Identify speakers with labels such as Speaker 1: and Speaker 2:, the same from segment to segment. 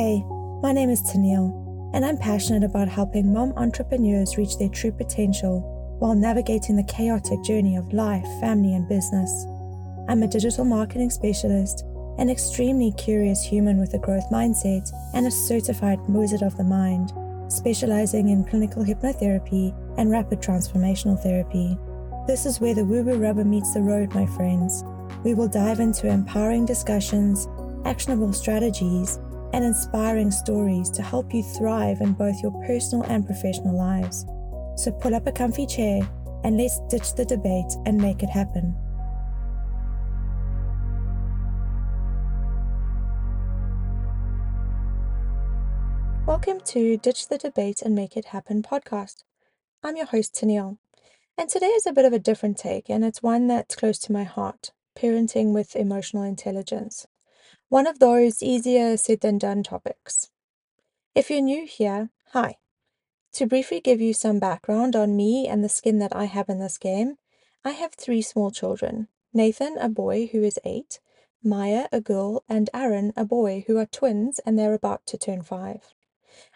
Speaker 1: Hey, my name is Tennille, and I'm passionate about helping mom entrepreneurs reach their true potential while navigating the chaotic journey of life, family, and business. I'm a digital marketing specialist, an extremely curious human with a growth mindset, and a certified wizard of the mind, specializing in clinical hypnotherapy and rapid transformational therapy. This is where the woo woo rubber meets the road, my friends. We will dive into empowering discussions, actionable strategies, and inspiring stories to help you thrive in both your personal and professional lives. So pull up a comfy chair and let's ditch the debate and make it happen. Welcome to Ditch the Debate and Make It Happen podcast. I'm your host, Tennille, and today is a bit of a different take, and it's one that's close to my heart parenting with emotional intelligence one of those easier said than done topics. If you're new here, hi. To briefly give you some background on me and the skin that I have in this game, I have three small children Nathan, a boy who is eight, Maya, a girl, and Aaron, a boy, who are twins and they're about to turn five.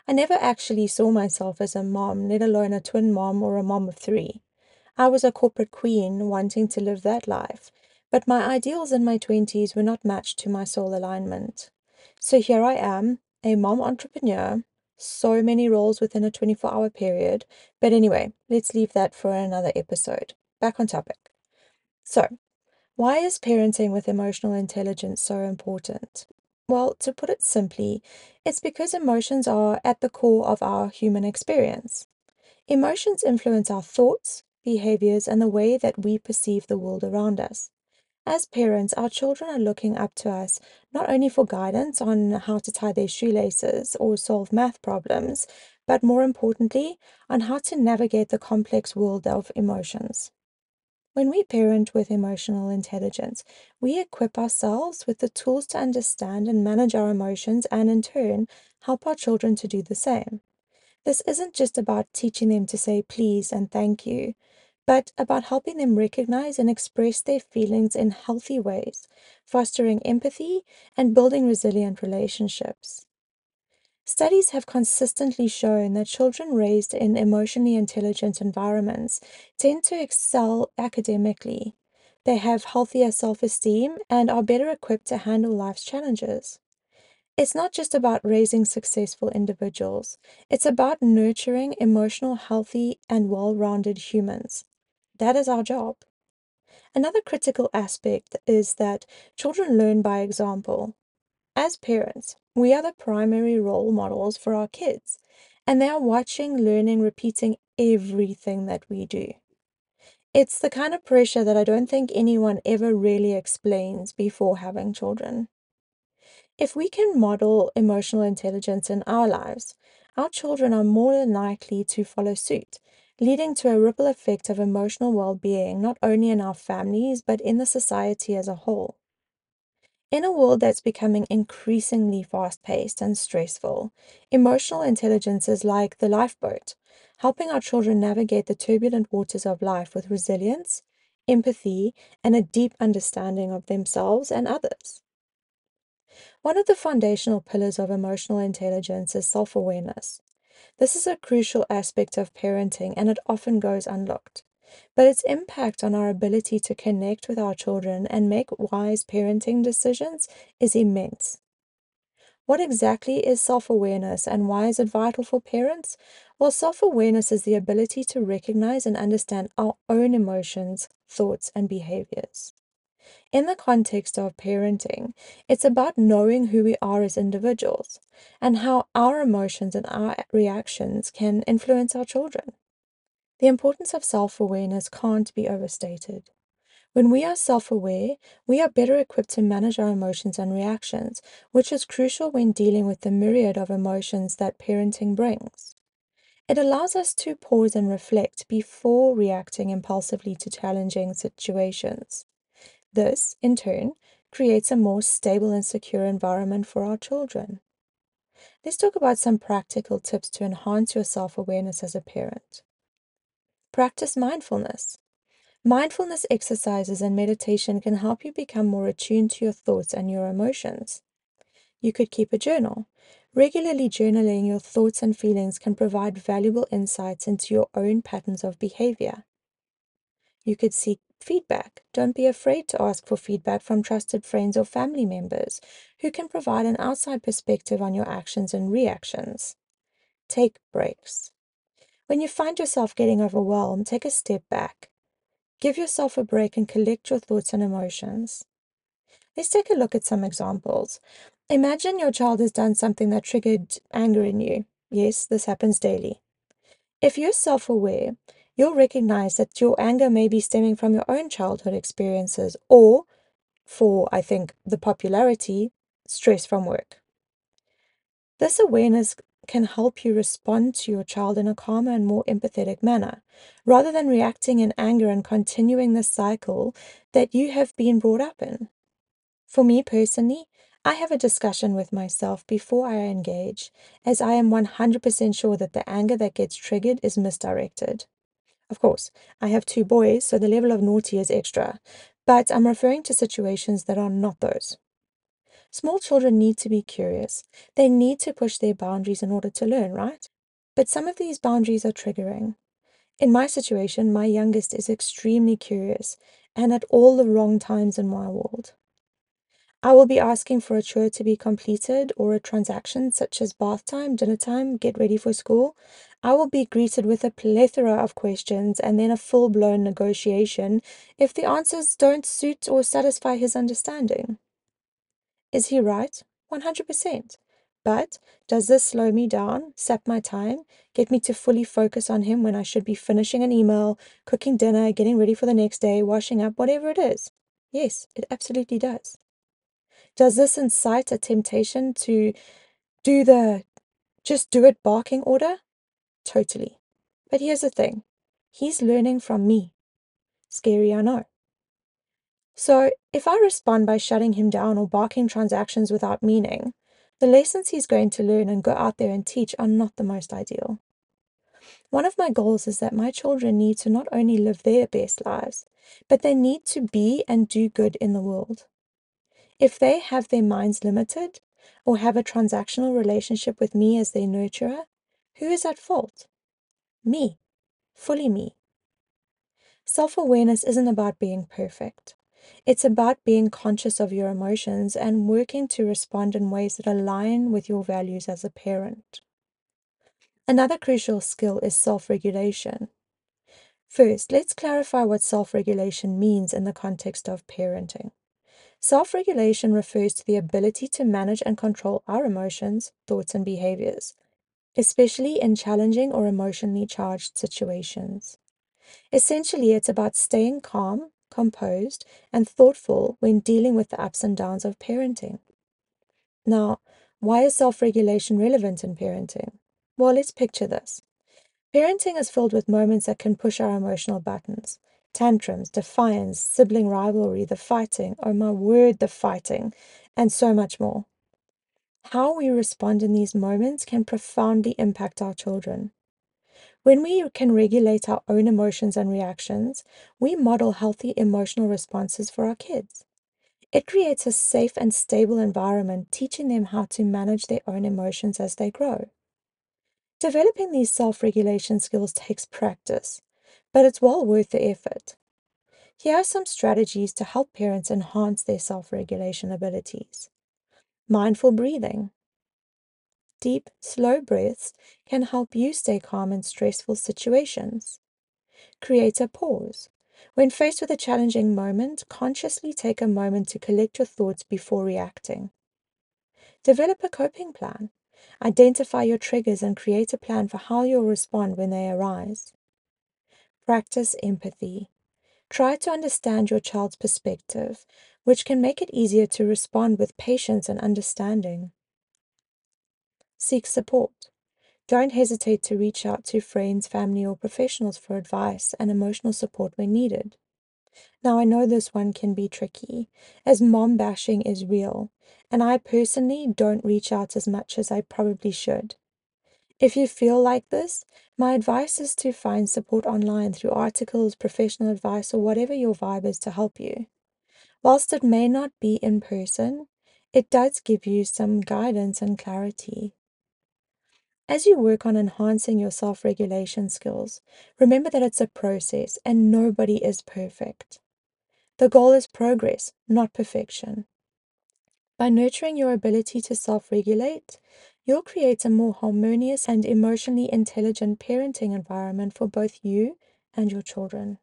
Speaker 1: I never actually saw myself as a mom, let alone a twin mom or a mom of three. I was a corporate queen wanting to live that life, but my ideals in my 20s were not matched to my soul alignment. So here I am, a mom entrepreneur, so many roles within a 24 hour period. But anyway, let's leave that for another episode. Back on topic. So, why is parenting with emotional intelligence so important? Well, to put it simply, it's because emotions are at the core of our human experience. Emotions influence our thoughts, behaviors, and the way that we perceive the world around us. As parents, our children are looking up to us not only for guidance on how to tie their shoelaces or solve math problems, but more importantly, on how to navigate the complex world of emotions. When we parent with emotional intelligence, we equip ourselves with the tools to understand and manage our emotions and, in turn, help our children to do the same. This isn't just about teaching them to say please and thank you, but about helping them recognize and express their feelings in healthy ways, fostering empathy, and building resilient relationships. Studies have consistently shown that children raised in emotionally intelligent environments tend to excel academically. They have healthier self esteem and are better equipped to handle life's challenges. It's not just about raising successful individuals, it's about nurturing emotional, healthy, and well rounded humans. That is our job. Another critical aspect is that children learn by example. As parents, we are the primary role models for our kids, and they are watching, learning, repeating everything that we do. It's the kind of pressure that I don't think anyone ever really explains before having children. If we can model emotional intelligence in our lives, our children are more than likely to follow suit leading to a ripple effect of emotional well being not only in our families, but in the society as a whole. In a world that's becoming increasingly fast paced and stressful, emotional intelligence is like the lifeboat, helping our children navigate the turbulent waters of life with resilience, empathy, and a deep understanding of themselves and others. One of the foundational pillars of emotional intelligence is self awareness. This is a crucial aspect of parenting and it often goes unlooked. But its impact on our ability to connect with our children and make wise parenting decisions is immense. What exactly is self awareness and why is it vital for parents? Well, self awareness is the ability to recognize and understand our own emotions, thoughts, and behaviors. In the context of parenting, it's about knowing who we are as individuals and how our emotions and our reactions can influence our children. The importance of self awareness can't be overstated. When we are self aware, we are better equipped to manage our emotions and reactions, which is crucial when dealing with the myriad of emotions that parenting brings. It allows us to pause and reflect before reacting impulsively to challenging situations. This, in turn, creates a more stable and secure environment for our children. Let's talk about some practical tips to enhance your self awareness as a parent. Practice mindfulness. Mindfulness exercises and meditation can help you become more attuned to your thoughts and your emotions. You could keep a journal. Regularly journaling your thoughts and feelings can provide valuable insights into your own patterns of behavior. You could seek feedback. Don't be afraid to ask for feedback from trusted friends or family members who can provide an outside perspective on your actions and reactions. Take breaks. When you find yourself getting overwhelmed, take a step back. Give yourself a break and collect your thoughts and emotions. Let's take a look at some examples. Imagine your child has done something that triggered anger in you. Yes, this happens daily. If you're self aware, you'll recognize that your anger may be stemming from your own childhood experiences or, for I think the popularity, stress from work. This awareness can help you respond to your child in a calmer and more empathetic manner, rather than reacting in anger and continuing the cycle that you have been brought up in. For me personally, I have a discussion with myself before I engage, as I am 100% sure that the anger that gets triggered is misdirected. Of course, I have two boys, so the level of naughty is extra, but I'm referring to situations that are not those. Small children need to be curious. They need to push their boundaries in order to learn, right? But some of these boundaries are triggering. In my situation, my youngest is extremely curious and at all the wrong times in my world. I will be asking for a chore to be completed or a transaction such as bath time, dinner time, get ready for school. I will be greeted with a plethora of questions and then a full blown negotiation if the answers don't suit or satisfy his understanding. Is he right? 100%. But does this slow me down, sap my time, get me to fully focus on him when I should be finishing an email, cooking dinner, getting ready for the next day, washing up, whatever it is? Yes, it absolutely does. Does this incite a temptation to do the just do it barking order? Totally. But here's the thing he's learning from me. Scary, I know. So, if I respond by shutting him down or barking transactions without meaning, the lessons he's going to learn and go out there and teach are not the most ideal. One of my goals is that my children need to not only live their best lives, but they need to be and do good in the world. If they have their minds limited or have a transactional relationship with me as their nurturer, who is at fault? Me, fully me. Self awareness isn't about being perfect. It's about being conscious of your emotions and working to respond in ways that align with your values as a parent. Another crucial skill is self regulation. First, let's clarify what self regulation means in the context of parenting. Self regulation refers to the ability to manage and control our emotions, thoughts, and behaviors, especially in challenging or emotionally charged situations. Essentially, it's about staying calm, composed, and thoughtful when dealing with the ups and downs of parenting. Now, why is self regulation relevant in parenting? Well, let's picture this. Parenting is filled with moments that can push our emotional buttons tantrums, defiance, sibling rivalry, the fighting, oh my word, the fighting, and so much more. How we respond in these moments can profoundly impact our children. When we can regulate our own emotions and reactions, we model healthy emotional responses for our kids. It creates a safe and stable environment, teaching them how to manage their own emotions as they grow. Developing these self regulation skills takes practice, but it's well worth the effort. Here are some strategies to help parents enhance their self regulation abilities mindful breathing. Deep, slow breaths can help you stay calm in stressful situations. Create a pause. When faced with a challenging moment, consciously take a moment to collect your thoughts before reacting. Develop a coping plan. Identify your triggers and create a plan for how you'll respond when they arise. Practice empathy. Try to understand your child's perspective, which can make it easier to respond with patience and understanding. Seek support. Don't hesitate to reach out to friends, family, or professionals for advice and emotional support when needed. Now, I know this one can be tricky, as mom bashing is real, and I personally don't reach out as much as I probably should. If you feel like this, my advice is to find support online through articles, professional advice, or whatever your vibe is to help you. Whilst it may not be in person, it does give you some guidance and clarity. As you work on enhancing your self regulation skills, remember that it's a process and nobody is perfect. The goal is progress, not perfection. By nurturing your ability to self regulate, you'll create a more harmonious and emotionally intelligent parenting environment for both you and your children.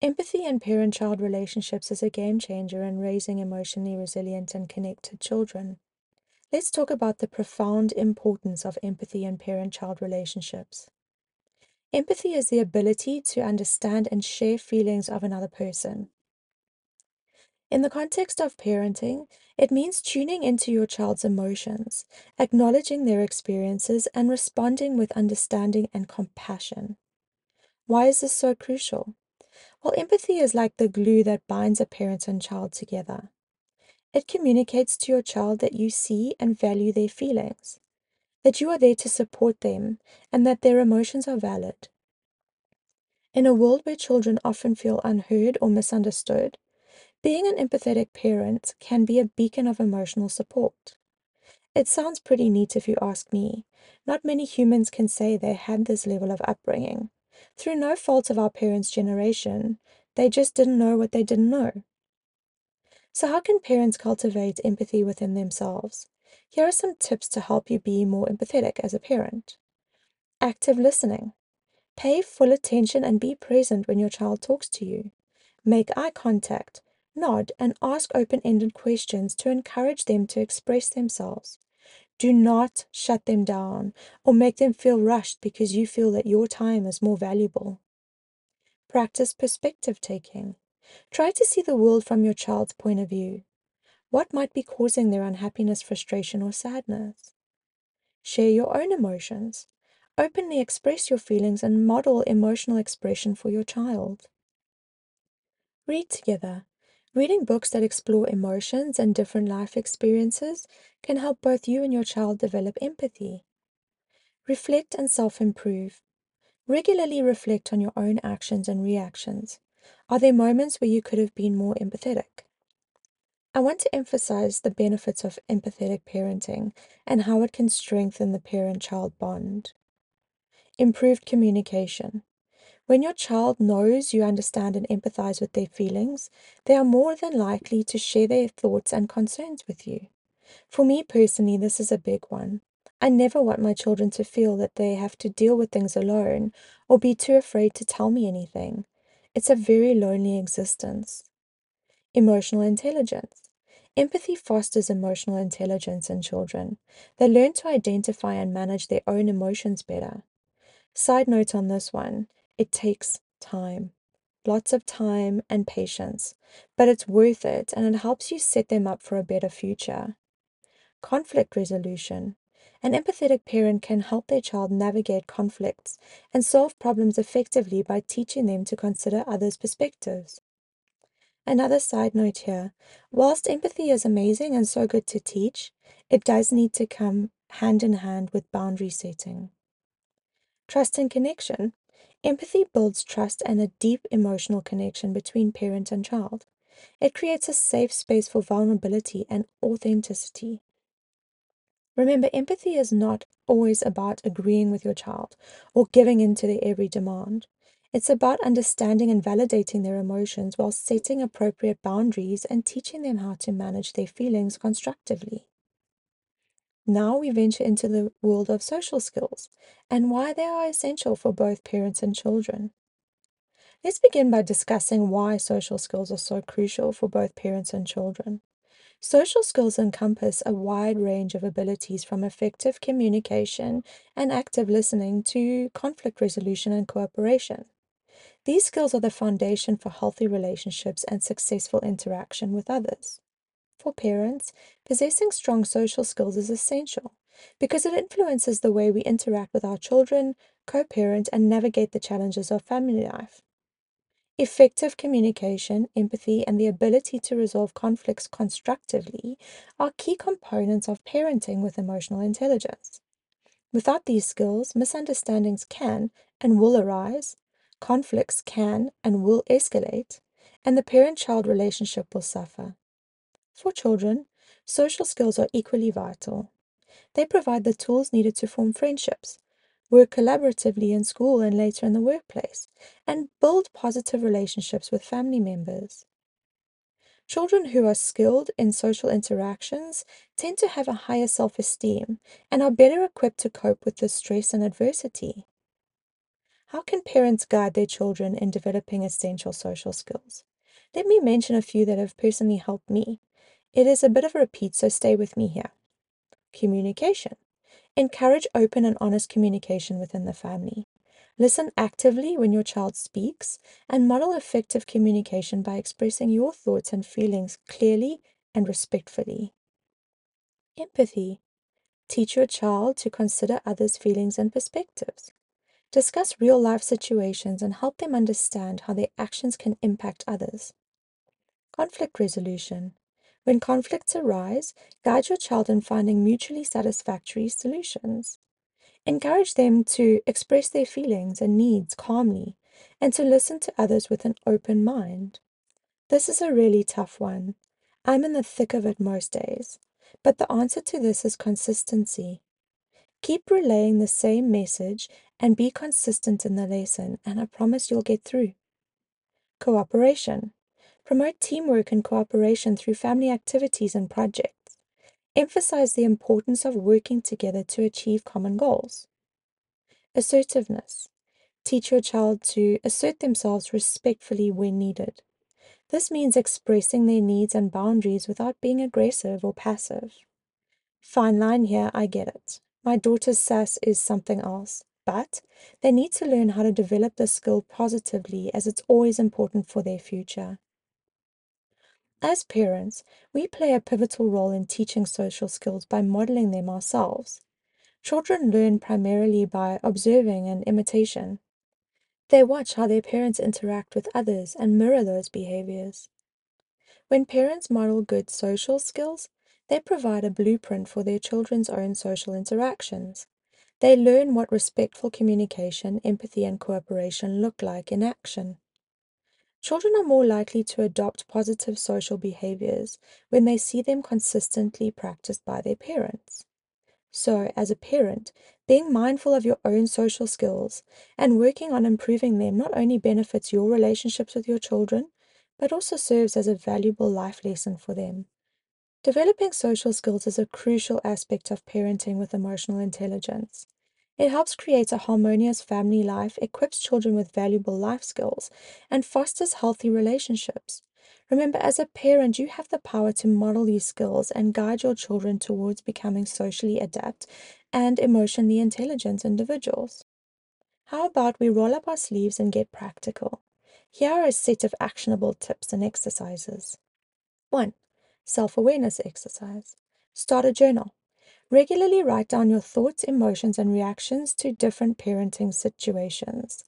Speaker 1: Empathy in parent child relationships is a game changer in raising emotionally resilient and connected children. Let's talk about the profound importance of empathy in parent child relationships. Empathy is the ability to understand and share feelings of another person. In the context of parenting, it means tuning into your child's emotions, acknowledging their experiences, and responding with understanding and compassion. Why is this so crucial? Well, empathy is like the glue that binds a parent and child together. It communicates to your child that you see and value their feelings, that you are there to support them, and that their emotions are valid. In a world where children often feel unheard or misunderstood, being an empathetic parent can be a beacon of emotional support. It sounds pretty neat if you ask me. Not many humans can say they had this level of upbringing. Through no fault of our parents' generation, they just didn't know what they didn't know. So, how can parents cultivate empathy within themselves? Here are some tips to help you be more empathetic as a parent. Active listening. Pay full attention and be present when your child talks to you. Make eye contact, nod, and ask open ended questions to encourage them to express themselves. Do not shut them down or make them feel rushed because you feel that your time is more valuable. Practice perspective taking. Try to see the world from your child's point of view. What might be causing their unhappiness, frustration, or sadness? Share your own emotions. Openly express your feelings and model emotional expression for your child. Read together. Reading books that explore emotions and different life experiences can help both you and your child develop empathy. Reflect and self improve. Regularly reflect on your own actions and reactions. Are there moments where you could have been more empathetic? I want to emphasize the benefits of empathetic parenting and how it can strengthen the parent child bond. Improved communication. When your child knows you understand and empathize with their feelings, they are more than likely to share their thoughts and concerns with you. For me personally, this is a big one. I never want my children to feel that they have to deal with things alone or be too afraid to tell me anything. It's a very lonely existence. Emotional intelligence. Empathy fosters emotional intelligence in children. They learn to identify and manage their own emotions better. Side note on this one it takes time. Lots of time and patience, but it's worth it and it helps you set them up for a better future. Conflict resolution. An empathetic parent can help their child navigate conflicts and solve problems effectively by teaching them to consider others' perspectives. Another side note here whilst empathy is amazing and so good to teach, it does need to come hand in hand with boundary setting. Trust and connection. Empathy builds trust and a deep emotional connection between parent and child. It creates a safe space for vulnerability and authenticity. Remember, empathy is not always about agreeing with your child or giving in to their every demand. It's about understanding and validating their emotions while setting appropriate boundaries and teaching them how to manage their feelings constructively. Now we venture into the world of social skills and why they are essential for both parents and children. Let's begin by discussing why social skills are so crucial for both parents and children. Social skills encompass a wide range of abilities from effective communication and active listening to conflict resolution and cooperation. These skills are the foundation for healthy relationships and successful interaction with others. For parents, possessing strong social skills is essential because it influences the way we interact with our children, co parent, and navigate the challenges of family life. Effective communication, empathy, and the ability to resolve conflicts constructively are key components of parenting with emotional intelligence. Without these skills, misunderstandings can and will arise, conflicts can and will escalate, and the parent child relationship will suffer. For children, social skills are equally vital. They provide the tools needed to form friendships, work collaboratively in school and later in the workplace, and build positive relationships with family members. Children who are skilled in social interactions tend to have a higher self esteem and are better equipped to cope with the stress and adversity. How can parents guide their children in developing essential social skills? Let me mention a few that have personally helped me. It is a bit of a repeat, so stay with me here. Communication. Encourage open and honest communication within the family. Listen actively when your child speaks and model effective communication by expressing your thoughts and feelings clearly and respectfully. Empathy. Teach your child to consider others' feelings and perspectives. Discuss real life situations and help them understand how their actions can impact others. Conflict resolution. When conflicts arise, guide your child in finding mutually satisfactory solutions. Encourage them to express their feelings and needs calmly and to listen to others with an open mind. This is a really tough one. I'm in the thick of it most days, but the answer to this is consistency. Keep relaying the same message and be consistent in the lesson, and I promise you'll get through. Cooperation. Promote teamwork and cooperation through family activities and projects. Emphasize the importance of working together to achieve common goals. Assertiveness. Teach your child to assert themselves respectfully when needed. This means expressing their needs and boundaries without being aggressive or passive. Fine line here, I get it. My daughter's sass is something else, but they need to learn how to develop this skill positively as it's always important for their future. As parents, we play a pivotal role in teaching social skills by modeling them ourselves. Children learn primarily by observing and imitation. They watch how their parents interact with others and mirror those behaviors. When parents model good social skills, they provide a blueprint for their children's own social interactions. They learn what respectful communication, empathy, and cooperation look like in action. Children are more likely to adopt positive social behaviors when they see them consistently practiced by their parents. So, as a parent, being mindful of your own social skills and working on improving them not only benefits your relationships with your children, but also serves as a valuable life lesson for them. Developing social skills is a crucial aspect of parenting with emotional intelligence. It helps create a harmonious family life, equips children with valuable life skills, and fosters healthy relationships. Remember, as a parent, you have the power to model these skills and guide your children towards becoming socially adept and emotionally intelligent individuals. How about we roll up our sleeves and get practical? Here are a set of actionable tips and exercises. 1. Self awareness exercise. Start a journal. Regularly write down your thoughts, emotions, and reactions to different parenting situations.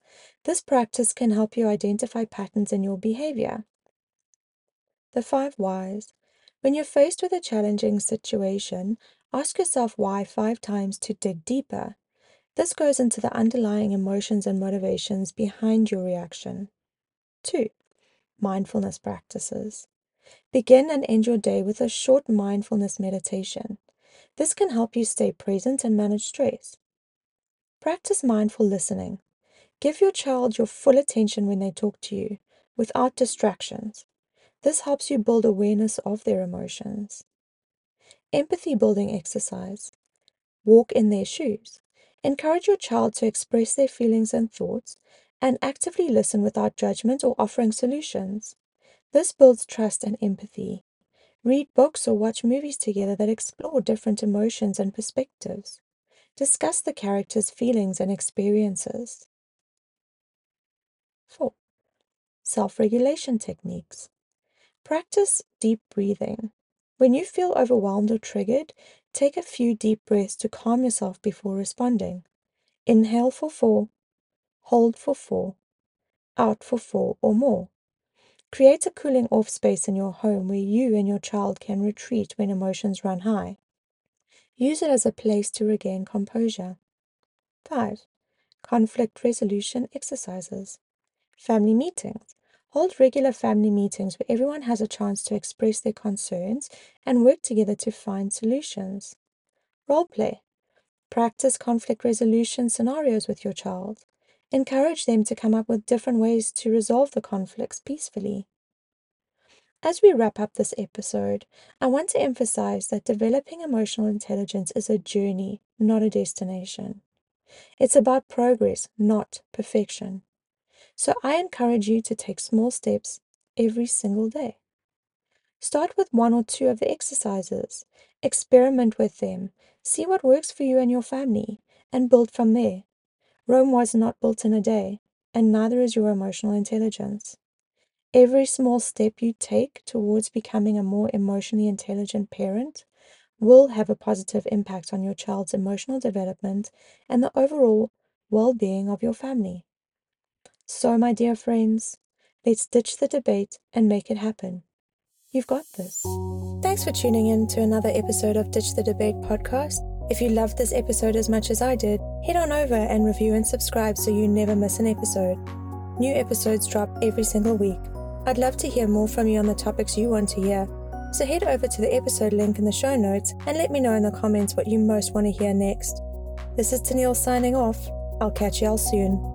Speaker 1: This practice can help you identify patterns in your behavior. The five whys. When you're faced with a challenging situation, ask yourself why five times to dig deeper. This goes into the underlying emotions and motivations behind your reaction. 2. Mindfulness practices. Begin and end your day with a short mindfulness meditation. This can help you stay present and manage stress. Practice mindful listening. Give your child your full attention when they talk to you, without distractions. This helps you build awareness of their emotions. Empathy building exercise. Walk in their shoes. Encourage your child to express their feelings and thoughts and actively listen without judgment or offering solutions. This builds trust and empathy. Read books or watch movies together that explore different emotions and perspectives. Discuss the characters' feelings and experiences. 4. Self regulation techniques. Practice deep breathing. When you feel overwhelmed or triggered, take a few deep breaths to calm yourself before responding. Inhale for four, hold for four, out for four or more. Create a cooling off space in your home where you and your child can retreat when emotions run high. Use it as a place to regain composure. 5. Conflict resolution exercises. Family meetings. Hold regular family meetings where everyone has a chance to express their concerns and work together to find solutions. Role play. Practice conflict resolution scenarios with your child. Encourage them to come up with different ways to resolve the conflicts peacefully. As we wrap up this episode, I want to emphasize that developing emotional intelligence is a journey, not a destination. It's about progress, not perfection. So I encourage you to take small steps every single day. Start with one or two of the exercises, experiment with them, see what works for you and your family, and build from there. Rome was not built in a day, and neither is your emotional intelligence. Every small step you take towards becoming a more emotionally intelligent parent will have a positive impact on your child's emotional development and the overall well being of your family. So, my dear friends, let's ditch the debate and make it happen. You've got this. Thanks for tuning in to another episode of Ditch the Debate podcast. If you loved this episode as much as I did, head on over and review and subscribe so you never miss an episode. New episodes drop every single week. I'd love to hear more from you on the topics you want to hear. So head over to the episode link in the show notes and let me know in the comments what you most want to hear next. This is Tennille signing off. I'll catch y'all soon.